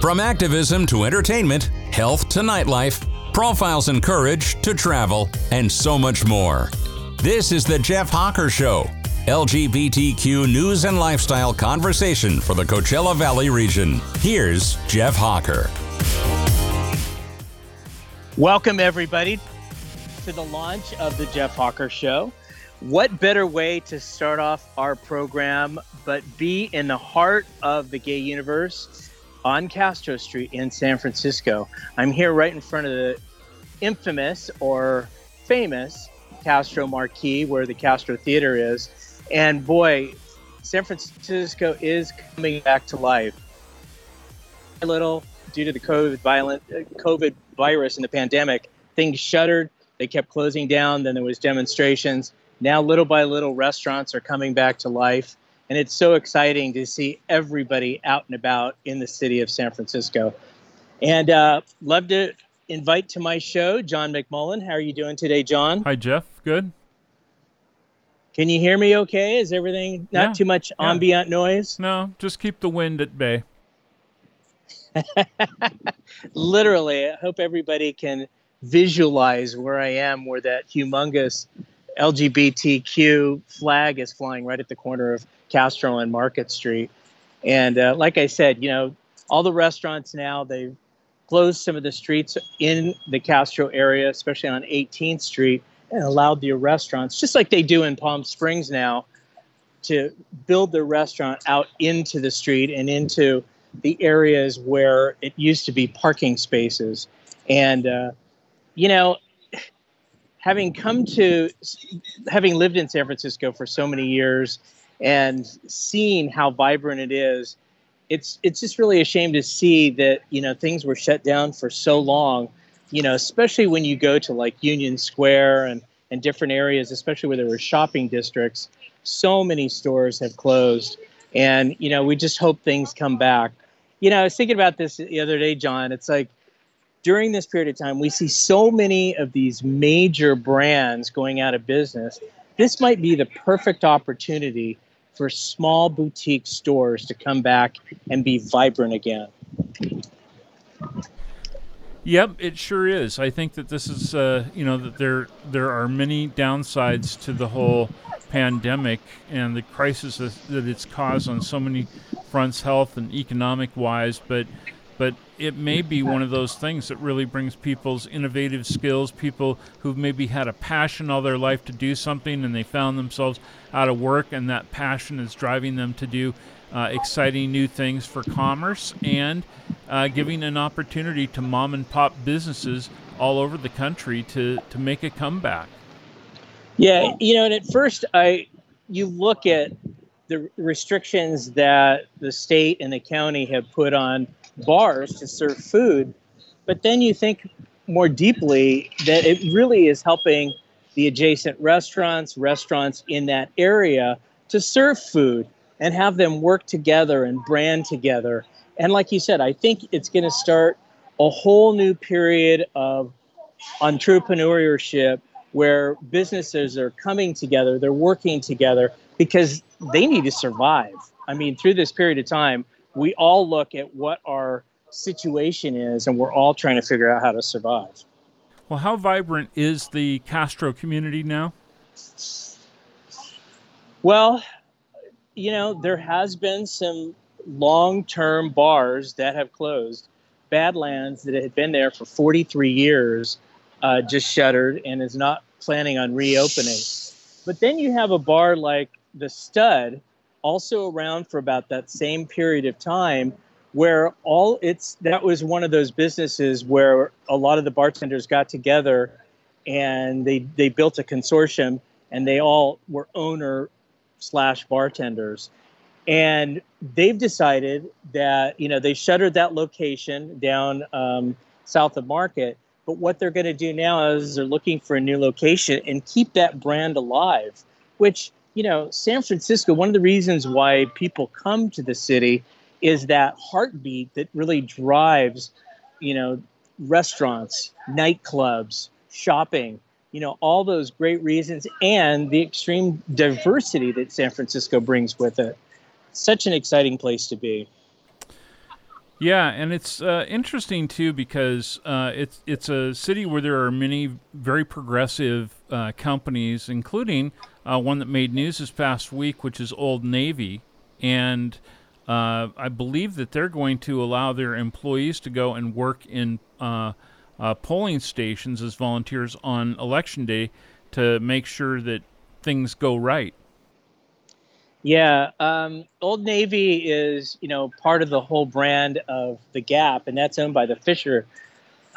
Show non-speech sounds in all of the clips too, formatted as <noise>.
From activism to entertainment, health to nightlife, profiles and courage to travel, and so much more. This is The Jeff Hawker Show, LGBTQ news and lifestyle conversation for the Coachella Valley region. Here's Jeff Hawker. Welcome, everybody, to the launch of The Jeff Hawker Show. What better way to start off our program but be in the heart of the gay universe on Castro Street in San Francisco? I'm here right in front of the infamous or famous Castro Marquee, where the Castro Theater is. And boy, San Francisco is coming back to life. A little due to the COVID violent uh, COVID virus and the pandemic, things shuttered. They kept closing down. Then there was demonstrations. Now, little by little, restaurants are coming back to life, and it's so exciting to see everybody out and about in the city of San Francisco. And uh, love to invite to my show John McMullen. How are you doing today, John? Hi, Jeff. Good. Can you hear me okay? Is everything not Yeah. too much Yeah. ambient noise? No, just keep the wind at bay. <laughs> Literally, I hope everybody can visualize where I am, where that humongous LGBTQ flag is flying right at the corner of Castro and Market Street. And uh, like I said, you know, all the restaurants now, they've closed some of the streets in the Castro area, especially on 18th Street, and allowed the restaurants, just like they do in Palm Springs now, to build their restaurant out into the street and into the areas where it used to be parking spaces. And, uh, you know, having come to, having lived in San Francisco for so many years and seeing how vibrant it is, it's, it's just really a shame to see that, you know, things were shut down for so long, you know, especially when you go to like Union Square and, and different areas, especially where there were shopping districts, so many stores have closed. And, you know, we just hope things come back. You know, I was thinking about this the other day, John. It's like during this period of time, we see so many of these major brands going out of business. This might be the perfect opportunity for small boutique stores to come back and be vibrant again. Yep, it sure is. I think that this is, uh, you know, that there there are many downsides to the whole pandemic and the crisis that, it's caused on so many fronts, health and economic wise. But but it may be one of those things that really brings people's innovative skills, people who've maybe had a passion all their life to do something and they found themselves out of work, and that passion is driving them to do uh, exciting new things for commerce and uh, giving an opportunity to mom and pop businesses all over the country to, to make a comeback. Yeah, you know, and at first I you look at the restrictions that the state and the county have put on bars to serve food, but then you think more deeply that it really is helping the adjacent restaurants, restaurants in that area to serve food and have them work together and brand together. And like you said, I think it's going to start a whole new period of entrepreneurship where businesses are coming together, they're working together because they need to survive. I mean, through this period of time, we all look at what our situation is and we're all trying to figure out how to survive. Well, how vibrant is the Castro community now? Well, you know, there has been some long-term bars that have closed. Badlands that had been there for 43 years uh, just shuttered and is not planning on reopening. But then you have a bar like the Stud, also around for about that same period of time, where all it's that was one of those businesses where a lot of the bartenders got together and they they built a consortium and they all were owner slash bartenders. And they've decided that you know they shuttered that location down um, south of market. But what they're going to do now is they're looking for a new location and keep that brand alive which you know san francisco one of the reasons why people come to the city is that heartbeat that really drives you know restaurants nightclubs shopping you know all those great reasons and the extreme diversity that san francisco brings with it. Such an exciting place to be Yeah, and it's uh, interesting too because uh, it's it's a city where there are many very progressive uh, companies, including uh, one that made news this past week, which is Old Navy, and uh, I believe that they're going to allow their employees to go and work in uh, polling stations as volunteers on election day to make sure that things go right. Yeah, um, Old Navy is you know part of the whole brand of the Gap, and that's owned by the Fisher.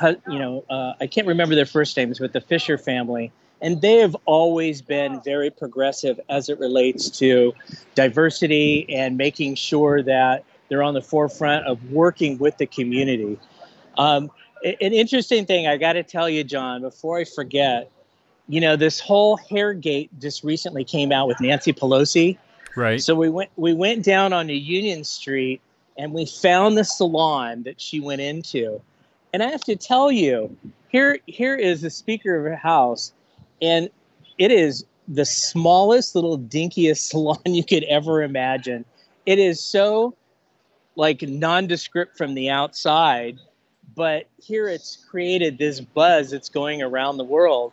You know, uh, I can't remember their first names, but the Fisher family, and they have always been very progressive as it relates to diversity and making sure that they're on the forefront of working with the community. Um, an interesting thing I got to tell you, John, before I forget, you know, this whole Hairgate just recently came out with Nancy Pelosi Right. So we went we went down on Union Street and we found the salon that she went into. And I have to tell you, here here is the Speaker of the House, and it is the smallest little dinkiest <laughs> salon you could ever imagine. It is so like nondescript from the outside, but here it's created this buzz that's going around the world.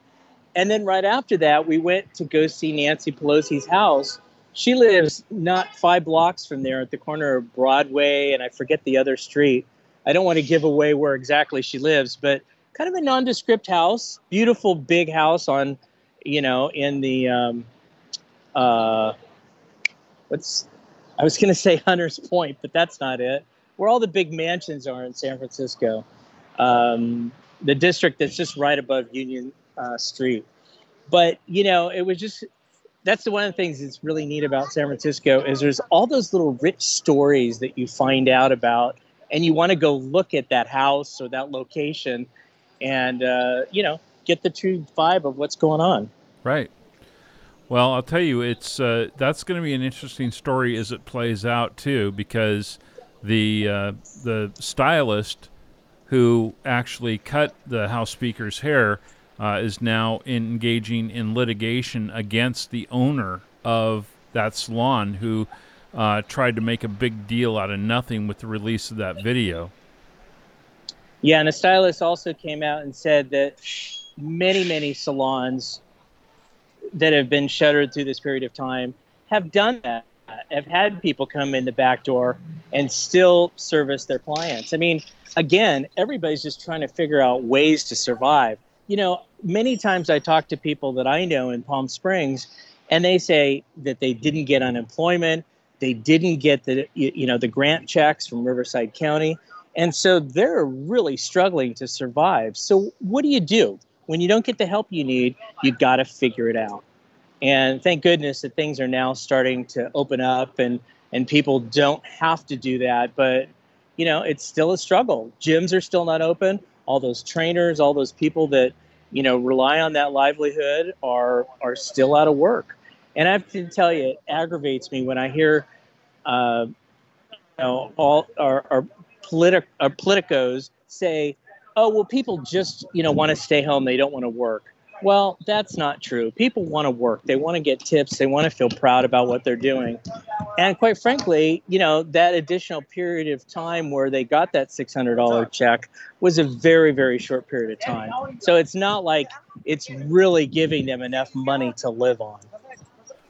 And then right after that, we went to go see Nancy Pelosi's house she lives not five blocks from there at the corner of Broadway and I forget the other street. I don't want to give away where exactly she lives, but kind of a nondescript house, beautiful big house on, you know, in the um, uh, what's I was going to say Hunters Point, but that's not it. Where all the big mansions are in San Francisco, um, the district that's just right above Union uh, Street. But you know, it was just that's the one of the things that's really neat about San Francisco is there's all those little rich stories that you find out about, and you want to go look at that house or that location, and uh, you know get the true vibe of what's going on. Right. Well, I'll tell you, it's uh, that's going to be an interesting story as it plays out too, because the uh, the stylist who actually cut the House Speaker's hair uh, is now engaging in litigation against the owner of that salon who uh, tried to make a big deal out of nothing with the release of that video. Yeah, and the stylist also came out and said that many, many salons that have been shuttered through this period of time have done that, have had people come in the back door and still service their clients. I mean, again, everybody's just trying to figure out ways to survive. You know, many times I talk to people that I know in Palm Springs, and they say that they didn't get unemployment, they didn't get the you know the grant checks from Riverside County, and so they're really struggling to survive. So what do you do when you don't get the help you need? You've got to figure it out. And thank goodness that things are now starting to open up and and people don't have to do that, but you know it's still a struggle. Gyms are still not open. All those trainers, all those people that you know, rely on that livelihood are are still out of work. And I have to tell you, it aggravates me when I hear, uh, you know, all our, our, politi- our politicos say, "Oh, well, people just you know want to stay home; they don't want to work." Well, that's not true. People want to work. They want to get tips. They want to feel proud about what they're doing. And quite frankly, you know, that additional period of time where they got that $600 check was a very, very short period of time. So it's not like it's really giving them enough money to live on.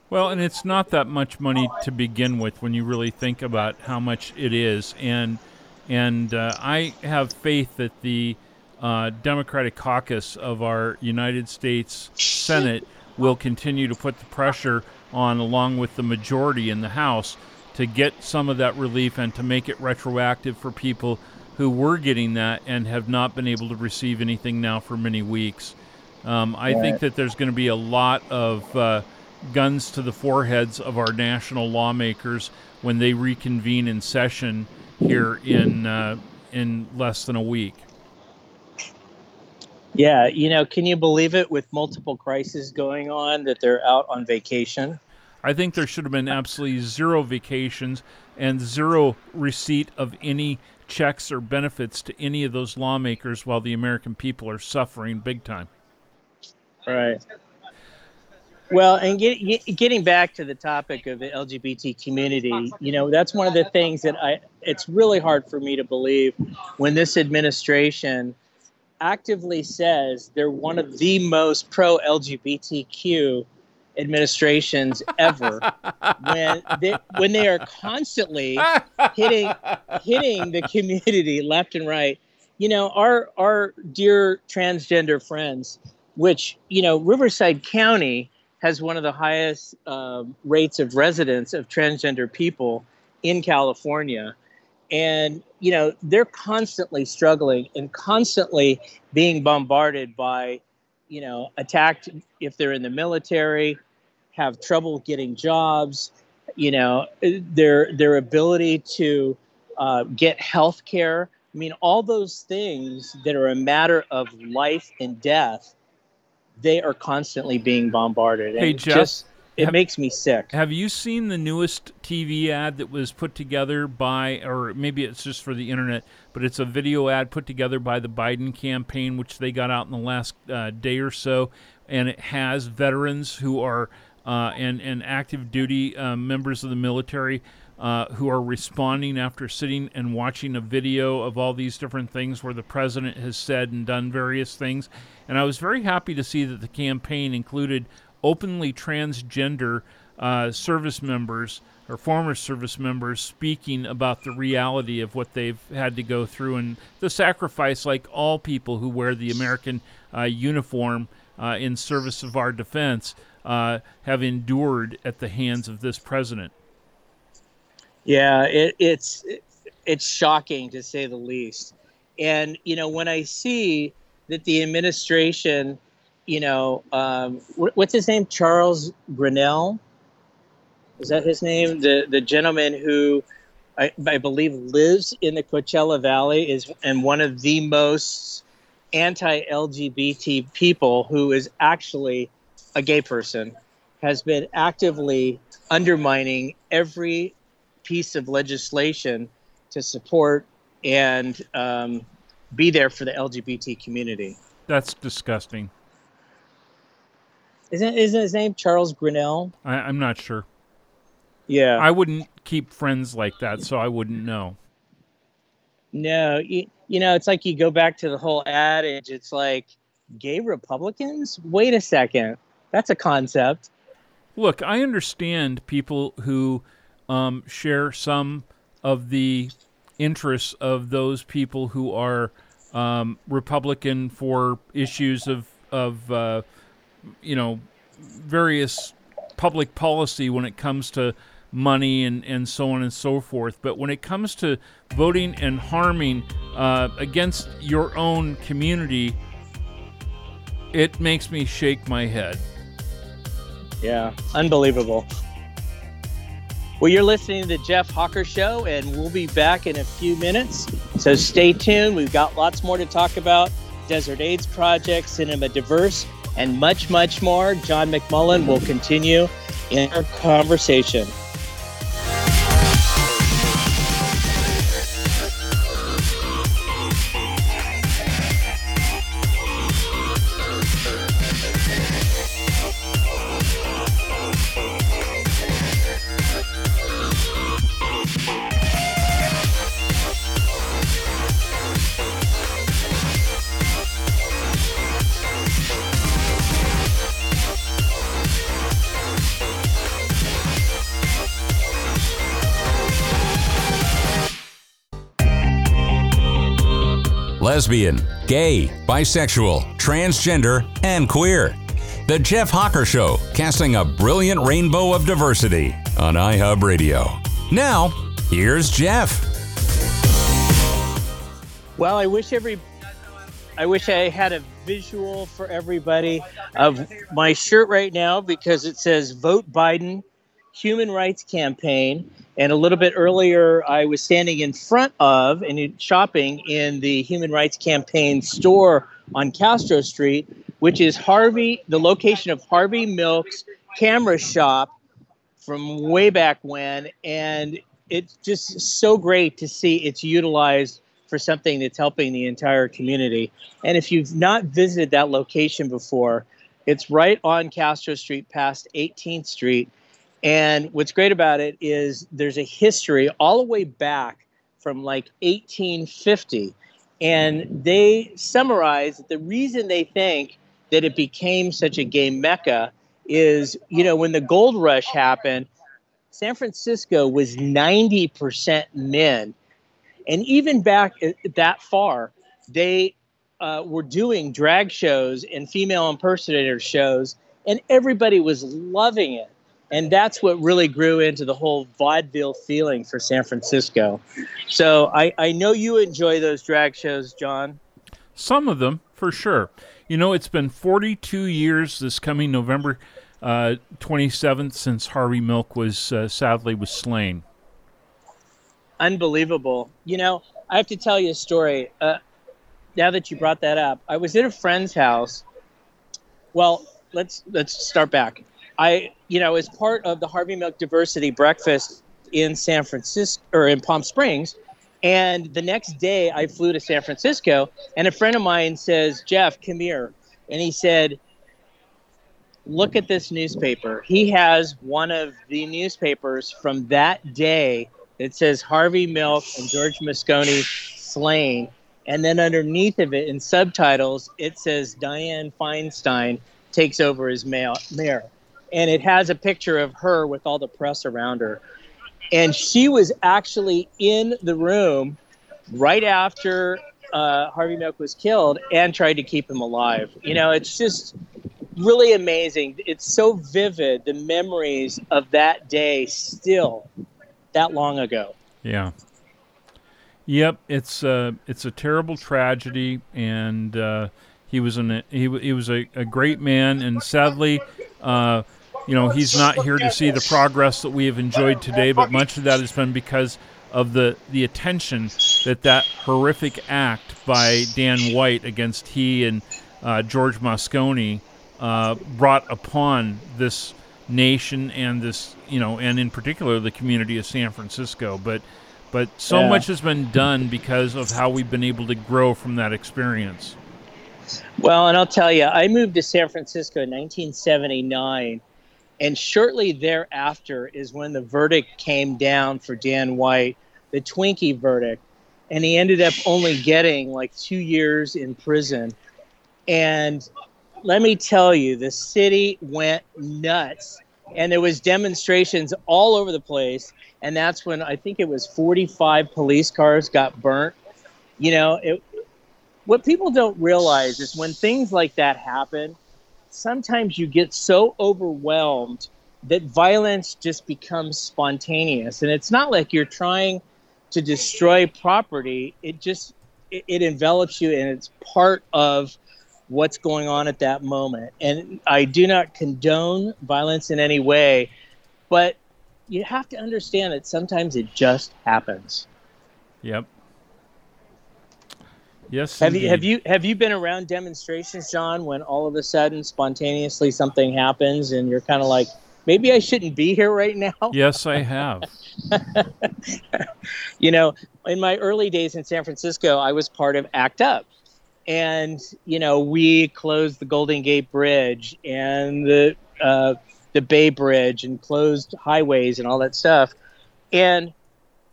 Well, and it's not that much money to begin with when you really think about how much it is. And and uh, I have faith that the uh, Democratic caucus of our United States Senate will continue to put the pressure on, along with the majority in the House, to get some of that relief and to make it retroactive for people who were getting that and have not been able to receive anything now for many weeks. Um, I think that there's going to be a lot of uh, guns to the foreheads of our national lawmakers when they reconvene in session here in uh, in less than a week. Yeah, you know, can you believe it with multiple crises going on that they're out on vacation? I think there should have been absolutely zero vacations and zero receipt of any checks or benefits to any of those lawmakers while the American people are suffering big time. Right. Well, and get, get, getting back to the topic of the LGBT community, you know, that's one of the things that I, it's really hard for me to believe when this administration actively says they're one of the most pro LGBTQ administrations ever. When they, when they are constantly hitting hitting the community left and right. You know our our dear transgender friends which you know riverside county has one of the highest uh, rates of residents of transgender people in california and you know they're constantly struggling and constantly being bombarded by you know attacked if they're in the military have trouble getting jobs you know their their ability to uh, get health care i mean all those things that are a matter of life and death they are constantly being bombarded. Hey and jeff just, it have, makes me sick have you seen the newest tv ad that was put together by or maybe it's just for the internet but it's a video ad put together by the biden campaign which they got out in the last uh, day or so and it has veterans who are uh, and, and active duty uh, members of the military uh, who are responding after sitting and watching a video of all these different things where the president has said and done various things. And I was very happy to see that the campaign included openly transgender uh, service members or former service members speaking about the reality of what they've had to go through and the sacrifice, like all people who wear the American uh, uniform uh, in service of our defense uh, have endured at the hands of this president. Yeah, it, it's it's shocking to say the least. And you know, when I see that the administration, you know, um, what's his name, Charles Grenell, is that his name? The the gentleman who I, I believe lives in the Coachella Valley is and one of the most anti-LGBT people who is actually a gay person has been actively undermining every piece of legislation to support and um, be there for the LGBT community. That's disgusting. Isn't isn't his name Charles Grenell? I, I'm not sure. Yeah, I wouldn't keep friends like that, so I wouldn't know. No, you, you know, it's like you go back to the whole adage. It's like gay Republicans. Wait a second that's a concept. Look, I understand people who um, share some of the interests of those people who are um, Republican for issues of of uh, you know various public policy when it comes to money and, and so on and so forth. But when it comes to voting and harming uh, against your own community, it makes me shake my head. Yeah, unbelievable. Well, you're listening to the Jeff Hawker Show, and we'll be back in a few minutes. So stay tuned. We've got lots more to talk about Desert AIDS Project, Cinema Diverse, and much, much more. John McMullen will continue in our conversation. Lesbian, gay, bisexual, transgender, and queer. The Jeff Hawker Show, casting a brilliant rainbow of diversity on iHub Radio. Now, here's Jeff. Well, I wish every I wish I had a visual for everybody of my shirt right now because it says vote Biden human rights campaign and a little bit earlier, I was standing in front of and shopping in the Human Rights Campaign store on Castro Street, which is Harvey, the location of Harvey Milk's camera shop from way back when. And it's just so great to see it's utilized for something that's helping the entire community. And if you've not visited that location before, It's right on Castro Street past 18th Street. And what's great about it is there's a history all the way back from like 1850. And they summarize that the reason they think that it became such a gay mecca is, you know, when the gold rush happened, San Francisco was 90% men. And even back that far, they uh, were doing drag shows and female impersonator shows, and everybody was loving it. And that's what really grew into the whole vaudeville feeling for San Francisco. So I, I know you enjoy those drag shows, John. Some of them, for sure. You know, it's been 42 years this coming November uh, 27th since Harvey Milk was uh, sadly was slain. Unbelievable. You know, I have to tell you a story. Uh, now that you brought that up, I was at a friend's house. Well, let's let's start back. I, you know, as part of the Harvey Milk Diversity Breakfast in San Francisco or in Palm Springs, and the next day I flew to San Francisco, and a friend of mine says, "Jeff, come here," and he said, look at this newspaper. He has one of the newspapers from that day that says Harvey Milk and George Moscone slain. And then underneath of it, in subtitles, it says Dianne Feinstein takes over as mayor. And it has a picture of her with all the press around her. And she was actually in the room right after uh, Harvey Milk was killed and tried to keep him alive. You know, it's just really amazing. It's so vivid, the memories of that day still that long ago. Yeah. Yep, it's uh, it's a terrible tragedy, and uh, he was an he, he was a, a great man, and sadly, uh, you know, he's not here to see the progress that we have enjoyed today. But much of that has been because of the the attention that that horrific act by Dan White against he and uh, George Moscone uh, brought upon this nation and this, you know, and in particular the community of San Francisco. But but so yeah. much has been done because of how we've been able to grow from that experience. Well, and I'll tell you, I moved to San Francisco in 1979, and shortly thereafter is when the verdict came down for Dan White, the Twinkie verdict, and he ended up only getting like two years in prison. And let me tell you, the city went nuts, and there was demonstrations all over the place. And that's when I think it was 45 police cars got burnt. You know, it, what people don't realize is when things like that happen, sometimes you get so overwhelmed that violence just becomes spontaneous, and it's not like you're trying to destroy property. It just it, it envelops you, and it's part of what's going on at that moment. And I do not condone violence in any way, but you have to understand that sometimes it just happens. Yep. Yes. Have indeed. you have you have you been around demonstrations, John, when all of a sudden spontaneously something happens and you're kind of like, maybe I shouldn't be here right now? <laughs> Yes, I have. <laughs> you know, in my early days in San Francisco, I was part of ACT UP and you know we closed the Golden Gate Bridge and the uh, the Bay Bridge and closed highways and all that stuff. And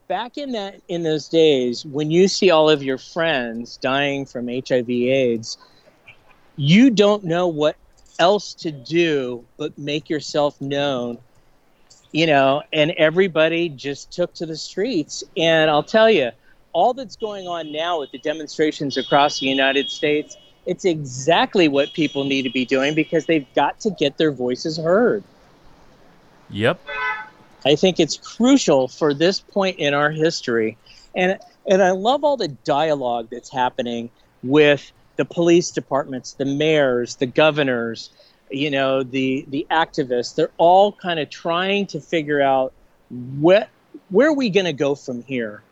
back in that in those days, when you see all of your friends dying from HIV/AIDS, you don't know what else to do but make yourself known. You know, and everybody just took to the streets. And I'll tell you, all that's going on now with the demonstrations across the United States, it's exactly what people need to be doing because they've got to get their voices heard. Yep. I think it's crucial for this point in our history. And and I love all the dialogue that's happening with the police departments, the mayors, the governors, you know, the the activists. They're all kind of trying to figure out what where are we going to go from here?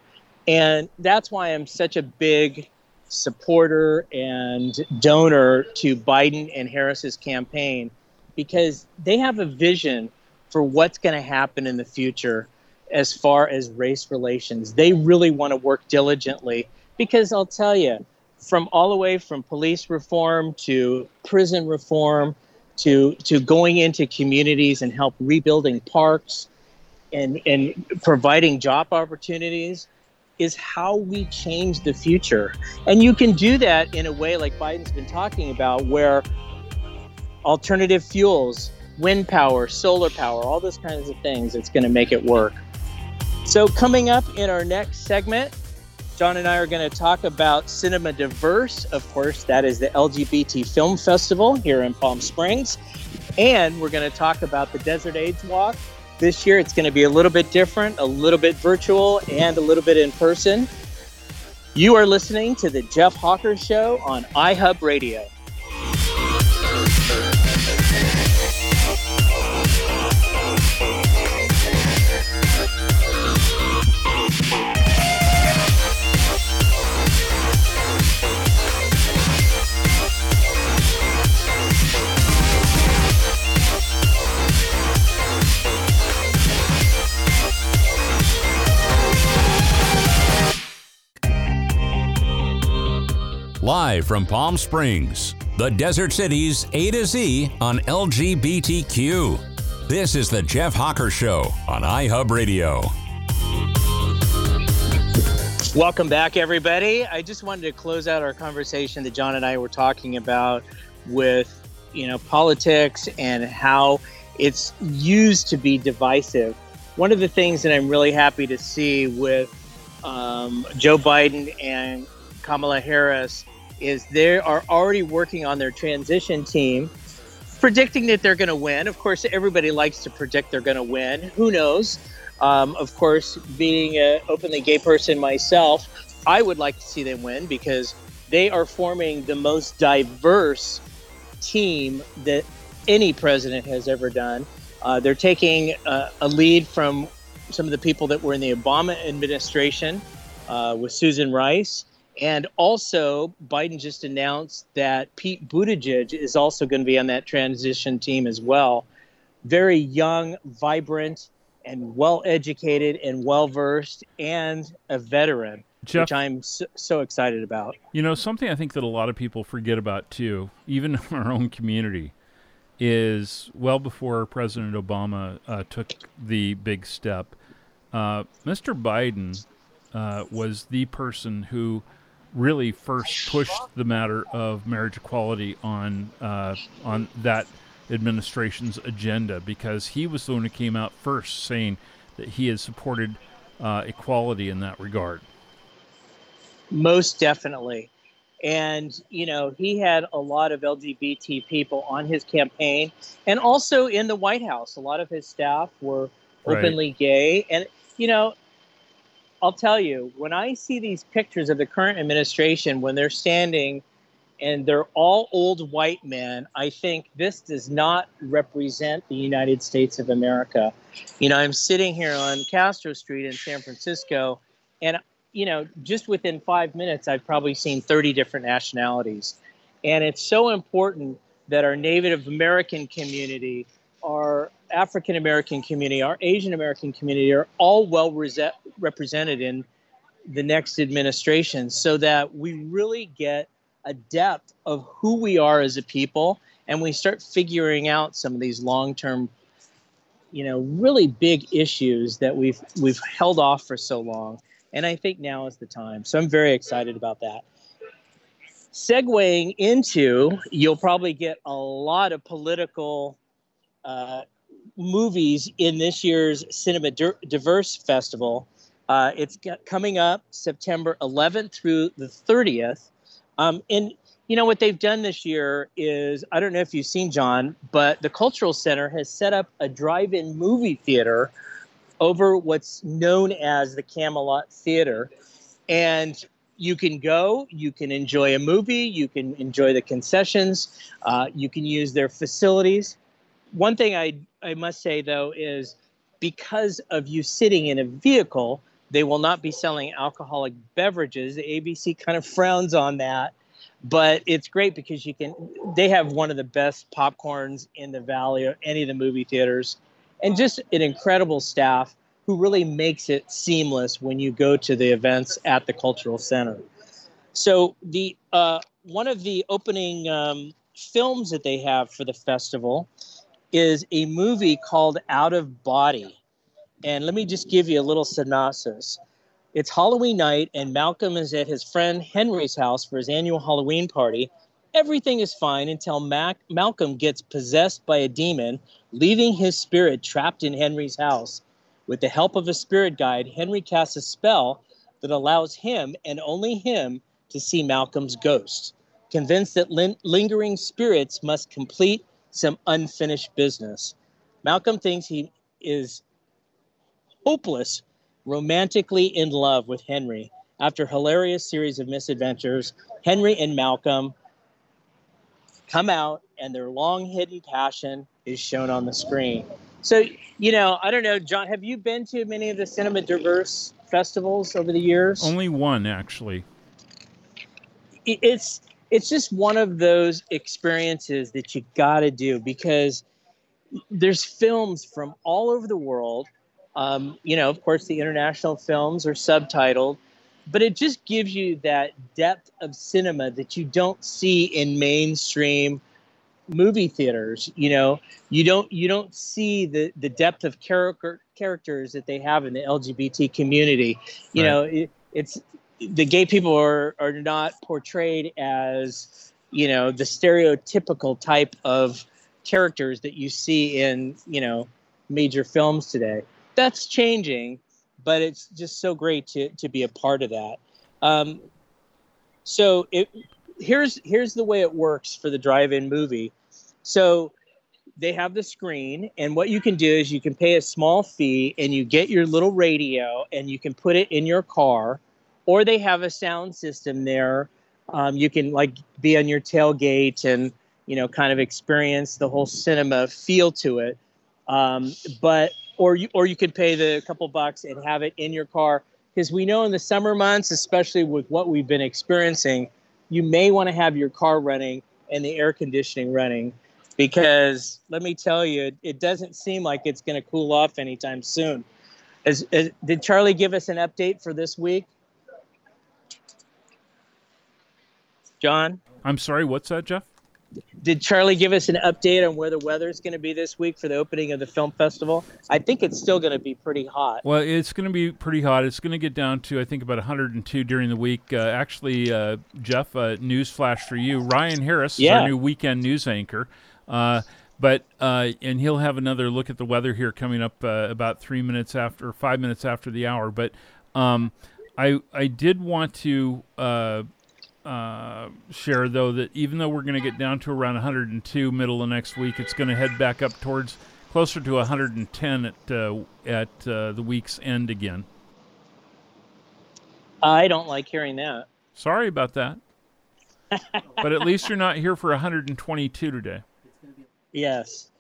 And that's why I'm such a big supporter and donor to Biden and Harris's campaign because they have a vision for what's going to happen in the future as far as race relations. They really want to work diligently because I'll tell you, from all the way from police reform to prison reform to to going into communities and help rebuilding parks and and providing job opportunities is how we change the future. And you can do that in a way like Biden's been talking about where alternative fuels, wind power, solar power, all those kinds of things, it's going to make it work. So, coming up in our next segment, John and I are going to talk about Cinema Diverse. Of course, that is the LGBT Film Festival here in Palm Springs. And we're going to talk about the Desert AIDS Walk. This year, it's going to be a little bit different, a little bit virtual, and a little bit in person. You are listening to The Jeff Hawker Show on iHub Radio. Live from Palm Springs, the Desert City's A to Z on LGBTQ. This is the Jeff Hawker Show on iHub Radio. Welcome back, everybody. I just wanted to close out our conversation that John and I were talking about with, you know, politics and how it's used to be divisive. One of the things that I'm really happy to see with um, Joe Biden and Kamala Harris is they are already working on their transition team, predicting that they're going to win. Of course, everybody likes to predict they're going to win. Who knows? Um, of course, being an openly gay person myself, I would like to see them win because they are forming the most diverse team that any president has ever done. Uh, they're taking uh, a lead from some of the people that were in the Obama administration uh, with Susan Rice. And also, Biden just announced that Pete Buttigieg is also going to be on that transition team as well. Very young, vibrant, and well educated and well versed, and a veteran, Jeff, which I'm so, so, excited about. You know, something I think that a lot of people forget about too, even <laughs> in our own community, is well before President Obama uh, took the big step, uh, Mr. Biden uh, was the person who really first pushed the matter of marriage equality on uh, on that administration's agenda because he was the one who came out first saying that he had supported uh, equality in that regard. Most definitely. And, you know, he had a lot of LGBT people on his campaign and also in the White House. A lot of his staff were openly right. gay. And, you know, I'll tell you, when I see these pictures of the current administration, when they're standing and they're all old white men, I think this does not represent the United States of America. You know, I'm sitting here on Castro Street in San Francisco, and, you know, just within five minutes, I've probably seen 30 different nationalities. And it's so important that our Native American community, our African American community, our Asian American community are all well represented in the next administration so that we really get a depth of who we are as a people and we start figuring out some of these long-term you know really big issues that we've we've held off for so long and i think now is the time so i'm very excited about that. Segueing into you'll probably get a lot of political uh, movies in this year's Cinema Diverse Festival. Uh, it's coming up September 11th through the 30th. Um, and you know what they've done this year is I don't know if you've seen John, but the Cultural Center has set up a drive-in movie theater over what's known as the Camelot Theater, and you can go, you can enjoy a movie, you can enjoy the concessions, uh, you can use their facilities one thing I I must say though is because of you sitting in a vehicle, they will not be selling alcoholic beverages. The ABC kind of frowns on that, but it's great because you can. They have one of the best popcorns in the valley of any of the movie theaters, and just an incredible staff who really makes it seamless when you go to the events at the cultural center. So the uh, one of the opening um, films that they have for the festival is a movie called Out of Body. And let me just give you a little synopsis. It's Halloween night, and Malcolm is at his friend Henry's house for his annual Halloween party. Everything is fine until Mac- Malcolm gets possessed by a demon, leaving his spirit trapped in Henry's house. With the help of a spirit guide, Henry casts a spell that allows him and only him to see Malcolm's ghost. Convinced that lin- lingering spirits must complete some unfinished business, Malcolm thinks he is hopeless, romantically in love with Henry. After a hilarious series of misadventures, Henry and Malcolm come out, and their long hidden passion is shown on the screen. So, you know, I don't know, John, have you been to many of the Cinema Diverse festivals over the years? Only one, actually. It's it's just one of those experiences that you got to do because there's films from all over the world. Um, you know, of course, the international films are subtitled, but it just gives you that depth of cinema that you don't see in mainstream movie theaters. You know, you don't you don't see the the depth of character characters that they have in the LGBT community. You right. know, it, it's the gay people are are not portrayed as you know the stereotypical type of characters that you see in you know major films today. That's changing but it's just so great to to be a part of that. Um, so it here's here's the way it works for the drive-in movie. So they have the screen and what you can do is you can pay a small fee and you get your little radio and you can put it in your car or they have a sound system there. Um, you can like be on your tailgate and you know kind of experience the whole cinema feel to it. Um, but or you or you could pay the couple bucks and have it in your car because we know in the summer months, especially with what we've been experiencing, you may want to have your car running and the air conditioning running because let me tell you, it doesn't seem like it's going to cool off anytime soon. As, as, did Charlie give us an update for this week? John? I'm sorry, what's that, Jeff? Did Charlie give us an update on where the weather is going to be this week for the opening of the film festival? I think it's still going to be pretty hot. Well, it's going to be pretty hot. It's going to get down to I think about 102 during the week. Uh, actually, uh, Jeff, uh, news flash for you: Ryan Harris yeah. is our new weekend news anchor. Uh, but uh, and he'll have another look at the weather here coming up uh, about three minutes after, five minutes after the hour. But um, I I did want to uh, share though that even though we're going to get down to around 102 middle of next week, it's going to head back up towards closer to 110 at uh, at uh, the week's end again. I don't like hearing that. Sorry about that. but at least you're not here for 122 today. Yes.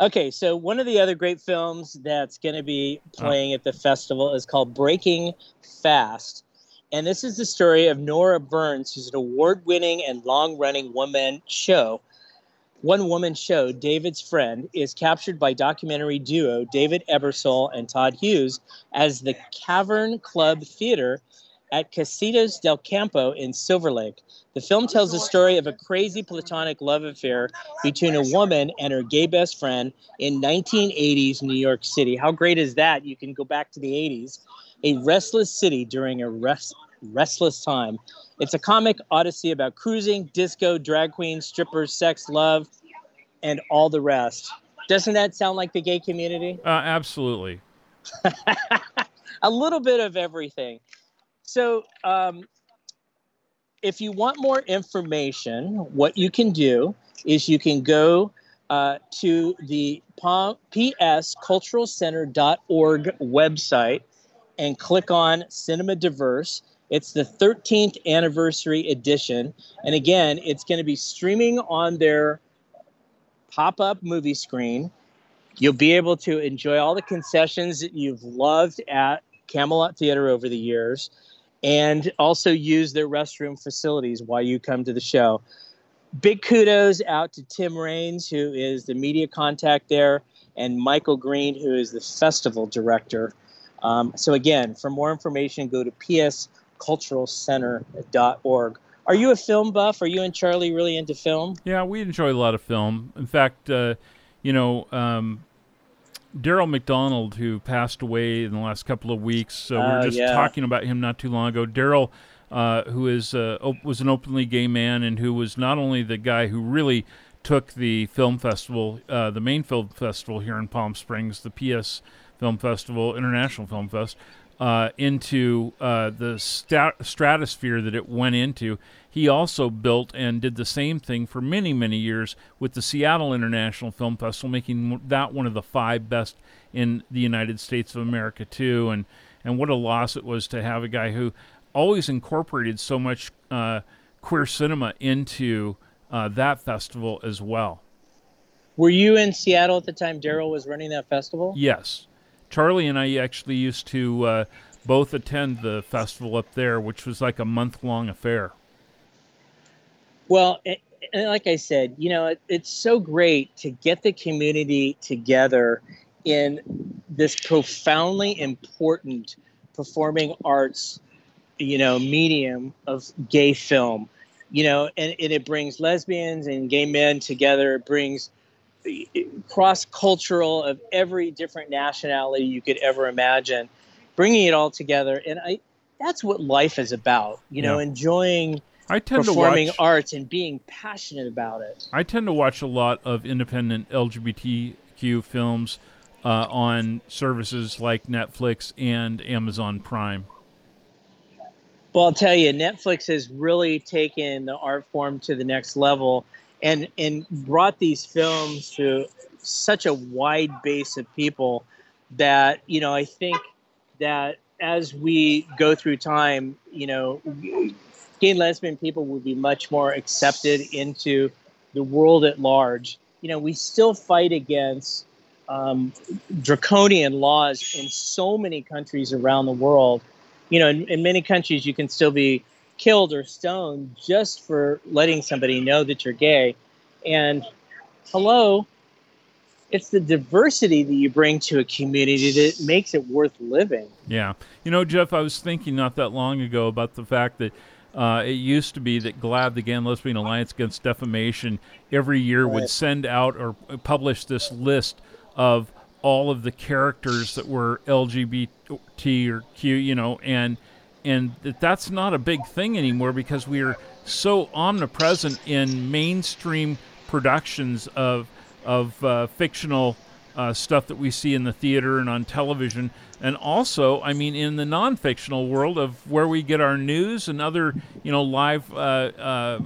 Okay, so one of the other great films that's going to be playing oh. at the festival is called Breaking Fast. And this is the story of Nora Burns, who's an award winning and long running one man show. One woman show, David's Friend, is captured by documentary duo David Ebersole and Todd Hughes as the Cavern Club Theater at Casitas del Campo in Silver Lake. The film tells the story of a crazy platonic love affair between a woman and her gay best friend in 1980s New York City. How great is that? You can go back to the 80s a restless city during a rest, restless time. It's a comic odyssey about cruising, disco, drag queens, strippers, sex, love, and all the rest. Doesn't that sound like the gay community? Uh, absolutely. <laughs> a little bit of everything. So, um, if you want more information, what you can do is you can go uh, to the psculturalcenter.org website and click on Cinema Diverse. It's the 13th anniversary edition. And again, it's going to be streaming on their pop up movie screen. You'll be able to enjoy all the concessions that you've loved at Camelot Theater over the years and also use their restroom facilities while you come to the show. Big kudos out to Tim Raines, who is the media contact there, and Michael Green, who is the festival director. Um, so again, for more information, go to psculturalcenter.org. Are you a film buff? Are you and Charlie really into film? Yeah, we enjoy a lot of film. In fact, uh, you know, um, Darryl McDonald, who passed away in the last couple of weeks. So we were Oh, just yeah. talking about him not too long ago. Darryl, uh, who is uh, op- was an openly gay man and who was not only the guy who really took the film festival, uh, the main film festival here in Palm Springs, the PS Film Festival, International Film Fest, uh, into uh, the sta- stratosphere that it went into. He also built and did the same thing for many, many years with the Seattle International Film Festival, making that one of the five best in the United States of America too. And and what a loss it was to have a guy who always incorporated so much uh, queer cinema into uh, that festival as well. Were you in Seattle at the time Darryl was running that festival? Yes. Charlie and I actually used to uh, both attend the festival up there, which was like a month long affair. Well, like I said, you know, it, it's so great to get the community together in this profoundly important performing arts, you know, medium of gay film. You know, and, and it brings lesbians and gay men together. It brings cross cultural of every different nationality you could ever imagine, bringing it all together. And I, that's what life is about. You know, Yeah. enjoying I tend to performing watch. arts and being passionate about it. I tend to watch a lot of independent LGBTQ films uh, on services like Netflix and Amazon Prime. Well, I'll tell you, Netflix has really taken the art form to the next level and and brought these films to such a wide base of people that you know I think that as we go through time, you know, gay and lesbian people will be much more accepted into the world at large. You know, we still fight against um, draconian laws in so many countries around the world. You know, in, in many countries, you can still be killed or stoned just for letting somebody know that you're gay. And hello, it's the diversity that you bring to a community that makes it worth living. Yeah. You know, Jeff, I was thinking not that long ago about the fact that uh, it used to be that GLAAD, the Gay and Lesbian Alliance Against Defamation, every year would send out or publish this list of all of the characters that were LGBT or Q, you know, and and that that's not a big thing anymore because we are so omnipresent in mainstream productions of of uh, fictional uh, stuff that we see in the theater and on television, and also, I mean, in the non-fictional world of where we get our news and other, you know, live uh, uh,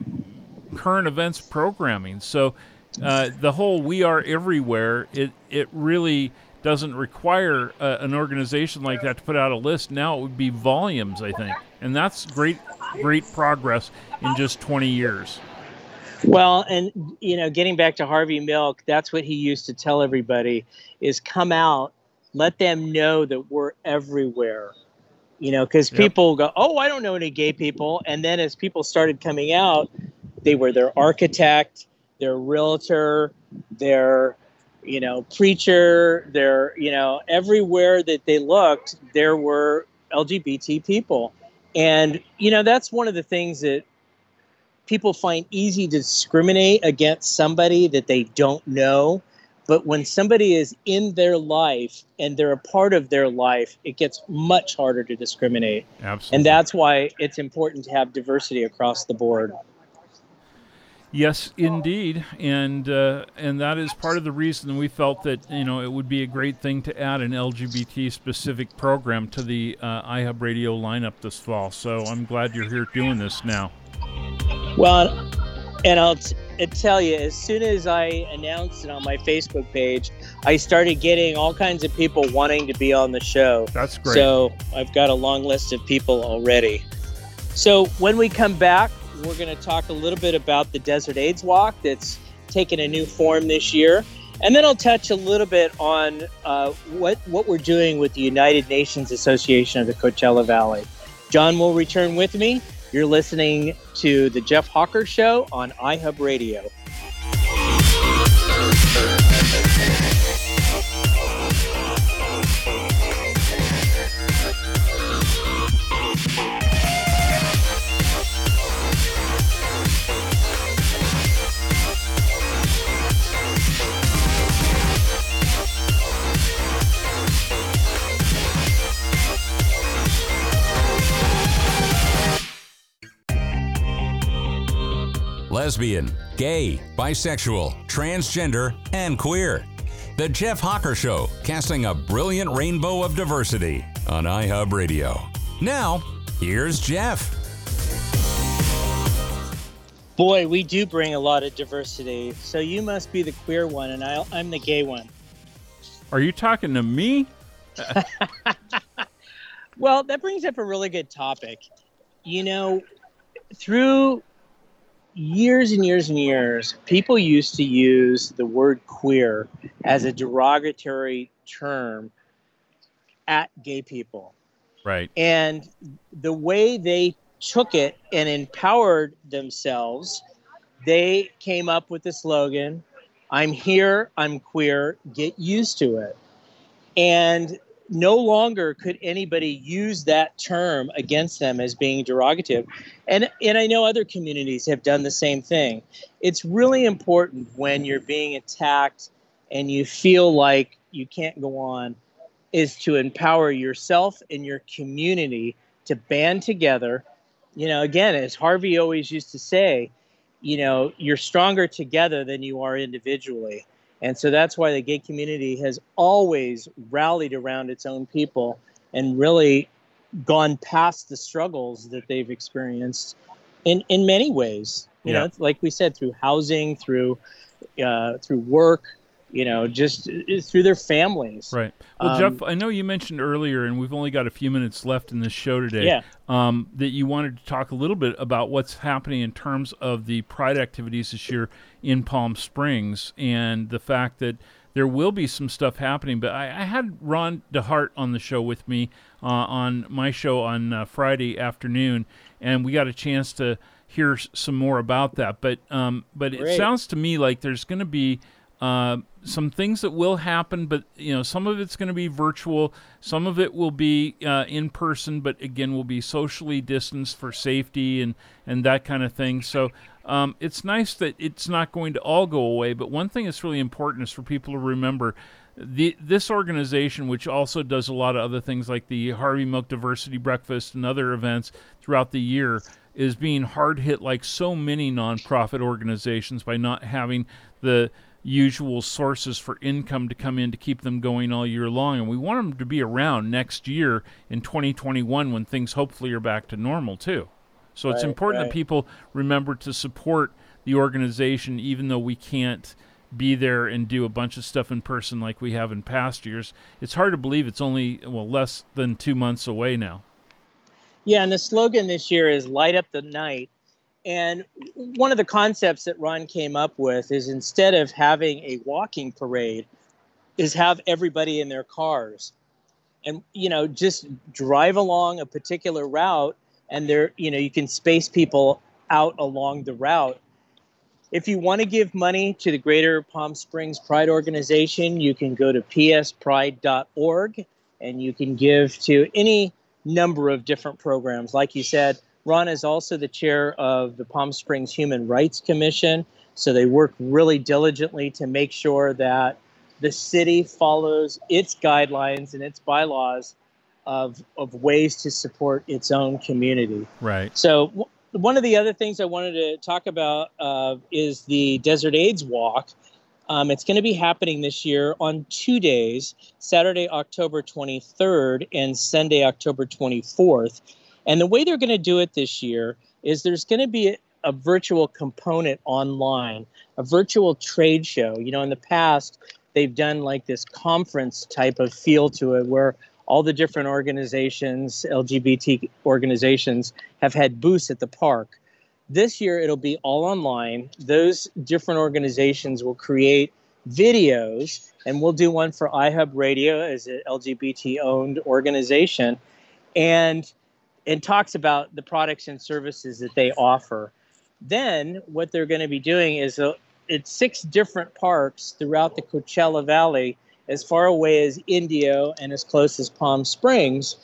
current events programming. So uh, the whole "we are everywhere" it it really doesn't require uh, an organization like that to put out a list. Now it would be volumes, I think, and that's great, great progress in just 20 years. Well, and you know, getting back to Harvey Milk, that's what he used to tell everybody is come out, let them know that we're everywhere. You know, because Yep. people go, "Oh, I don't know any gay people," and then as people started coming out, they were their architect, their realtor, their you know preacher, their you know everywhere that they looked, there were LGBT people, and you know that's one of the things that people find easy to discriminate against somebody that they don't know. But when somebody is in their life and they're a part of their life, it gets much harder to discriminate. Absolutely. And that's why it's important to have diversity across the board. Yes, indeed, and uh, and that is part of the reason we felt that you know it would be a great thing to add an LGBT specific program to the uh, iHub Radio lineup this fall. So I'm glad you're here doing this now. Well, and I'll t- tell you, as soon as I announced it on my Facebook page, I started getting all kinds of people wanting to be on the show. That's great. So I've got a long list of people already. So when we come back, we're going to talk a little bit about the Desert AIDS Walk that's taken a new form this year. And then I'll touch a little bit on uh, what, what we're doing with the United Nations Association of the Coachella Valley. John will return with me. You're listening to The Jeff Hawker Show on iHub Radio. Lesbian, gay, bisexual, transgender, and queer. The Jeff Hawker Show, casting a brilliant rainbow of diversity on iHub Radio. Now, here's Jeff. Boy, we do bring a lot of diversity. So you must be the queer one, and I, I'm the gay one. Are you talking to me? <laughs> well, that brings up a really good topic. You know, through years and years and years, people used to use the word queer as a derogatory term at gay people. Right. And the way they took it and empowered themselves, they came up with the slogan I'm here, I'm queer, get used to it. And no longer could anybody use that term against them as being derogative. And, and I know other communities have done the same thing. It's really important when you're being attacked and you feel like you can't go on, is to empower yourself and your community to band together. You know, again, as Harvey always used to say, you know, you're stronger together than you are individually. And so that's why the gay community has always rallied around its own people and really gone past the struggles that they've experienced in, in many ways. You yeah. know, like we said, through housing, through uh, through work, you know, just uh, through their families. Right. Well, um, Jeff, I know you mentioned earlier, and we've only got a few minutes left in this show today. Yeah. Um, that you wanted to talk a little bit about what's happening in terms of the Pride activities this year in Palm Springs, and the fact that there will be some stuff happening. But I, I had Ron DeHart on the show with me uh, on my show on uh, Friday afternoon, and we got a chance to hear some more about that. But um, but Great. it sounds to me like there's going to be uh, some things that will happen, but you know, some of it's going to be virtual, some of it will be uh, in person, but again, will be socially distanced for safety and and that kind of thing. So um, it's nice that it's not going to all go away. But one thing that's really important is for people to remember. The, this organization, which also does a lot of other things like the Harvey Milk Diversity Breakfast and other events throughout the year, is being hard hit like so many nonprofit organizations by not having the usual sources for income to come in to keep them going all year long. And we want them to be around next year in 2021 when things hopefully are back to normal too. So right, it's important right. that people remember to support the organization even though we can't be there and do a bunch of stuff in person like we have in past years. It's hard to believe it's only well less than 2 months away now. Yeah, and the slogan this year is light up the night and one of the concepts that Ron came up with is instead of having a walking parade, is have everybody in their cars, and you know just drive along a particular route, and there you know you can space people out along the route. If you want to give money to the Greater Palm Springs Pride Organization, you can go to pspride.org and you can give to any number of different programs. Like you said, Ron is also the chair of the Palm Springs Human Rights Commission. So they work really diligently to make sure that the city follows its guidelines and its bylaws of, of ways to support its own community. Right. So, w- one of the other things I wanted to talk about uh, is the Desert AIDS Walk. Um, it's going to be happening this year on two days Saturday, October 23rd, and Sunday, October 24th. And the way they're going to do it this year is there's going to be a, a virtual component online, a virtual trade show. You know, in the past, they've done like this conference type of feel to it where all the different organizations, LGBT organizations, have had booths at the park. This year, it'll be all online. Those different organizations will create videos, and we'll do one for iHub Radio as an LGBT owned organization. And and talks about the products and services that they offer. Then what they're going to be doing is uh, it's six different parks throughout the Coachella Valley, as far away as Indio and as close as Palm Springs.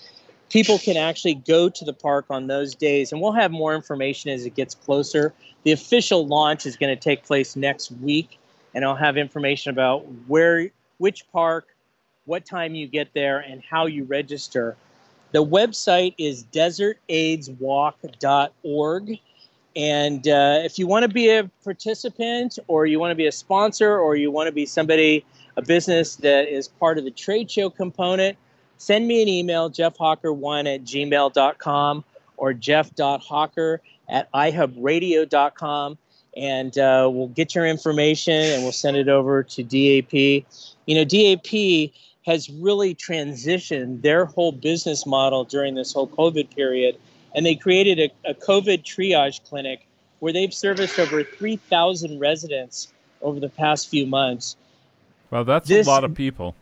People can actually go to the park on those days, and we'll have more information as it gets closer. The official launch is going to take place next week, and I'll have information about where, which park, what time you get there, and how you register. The website is desertaidswalk.org. And uh, if you want to be a participant, or you want to be a sponsor, or you want to be somebody, a business that is part of the trade show component, send me an email, jeffhawker1 at gmail.com or jeff.hawker at ihubradio.com. And uh, we'll get your information and we'll send it over to DAP. You know, DAP has really transitioned their whole business model during this whole COVID period. And they created a, a COVID triage clinic where they've serviced over 3,000 residents over the past few months. Well, that's this, a lot of people.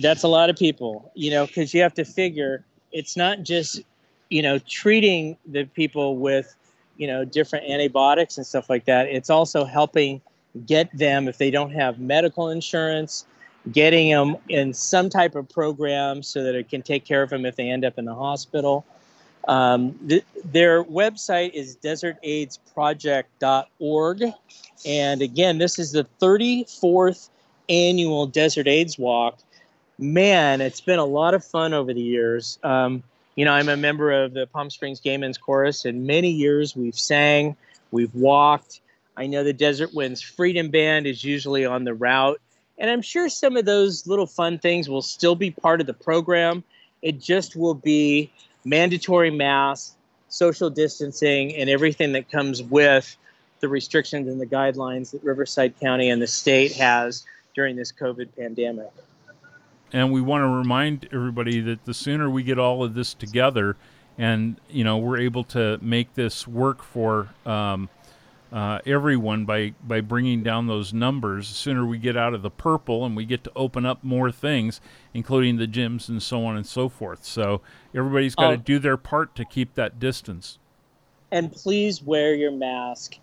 That's a lot of people, you know, because you have to figure it's not just, you know, treating the people with, you know, different antibiotics and stuff like that. It's also helping get them, if they don't have medical insurance, getting them in some type of program so that it can take care of them if they end up in the hospital. Um, th- their website is desertaidsproject.org. And again, this is the 34th annual Desert AIDS Walk. Man, it's been a lot of fun over the years. Um, you know, I'm a member of the Palm Springs Gay Men's Chorus, and many years we've sang, we've walked. I know the Desert Winds Freedom Band is usually on the route. And I'm sure some of those little fun things will still be part of the program. It just will be mandatory masks, social distancing, and everything that comes with the restrictions and the guidelines that Riverside County and the state has during this COVID pandemic. And we want to remind everybody that the sooner we get all of this together, and you know we're able to make this work for um, uh, everyone by by bringing down those numbers. The sooner we get out of the purple and we get to open up more things, including the gyms and so on and so forth. So everybody's got to oh. do their part to keep that distance. And please wear your mask.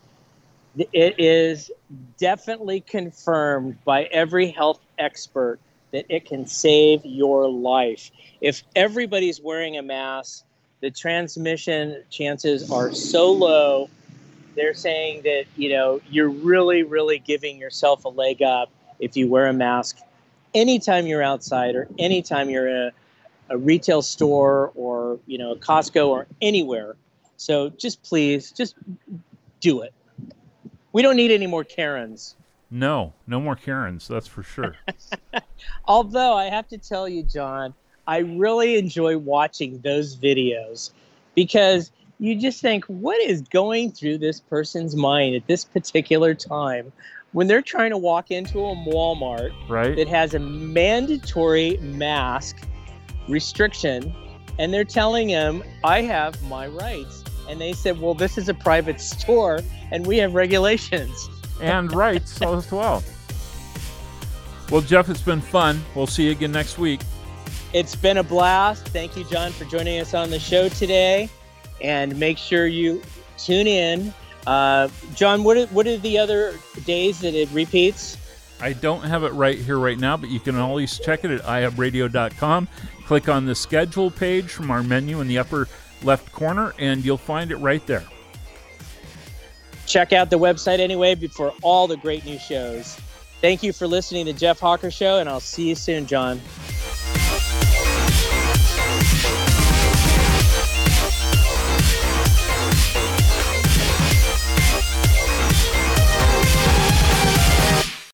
It is definitely confirmed by every health expert that it can save your life. If everybody's wearing a mask, the transmission chances are so low they're saying that you know you're really really giving yourself a leg up if you wear a mask anytime you're outside or anytime you're in a, a retail store or you know a costco or anywhere. So just please just do it. We don't need any more karens. No no more karens that's for sure. <laughs> Although i have to tell you john i really enjoy watching those videos because you just think, what is going through this person's mind at this particular time when they're trying to walk into a Walmart right. that has a mandatory mask restriction and they're telling him, I have my rights. And they said, well, this is a private store and we have regulations. And rights <laughs> as well. Well, Jeff, it's been fun. We'll see you again next week. It's been a blast. Thank you, John, for joining us on the show today and make sure you tune in. Uh, John, what are, what are the other days that it repeats? I don't have it right here right now, but you can always check it at ihubradio.com. Click on the schedule page from our menu in the upper left corner, and you'll find it right there. Check out the website anyway for all the great new shows. Thank you for listening to Jeff Hawker Show, and I'll see you soon, John.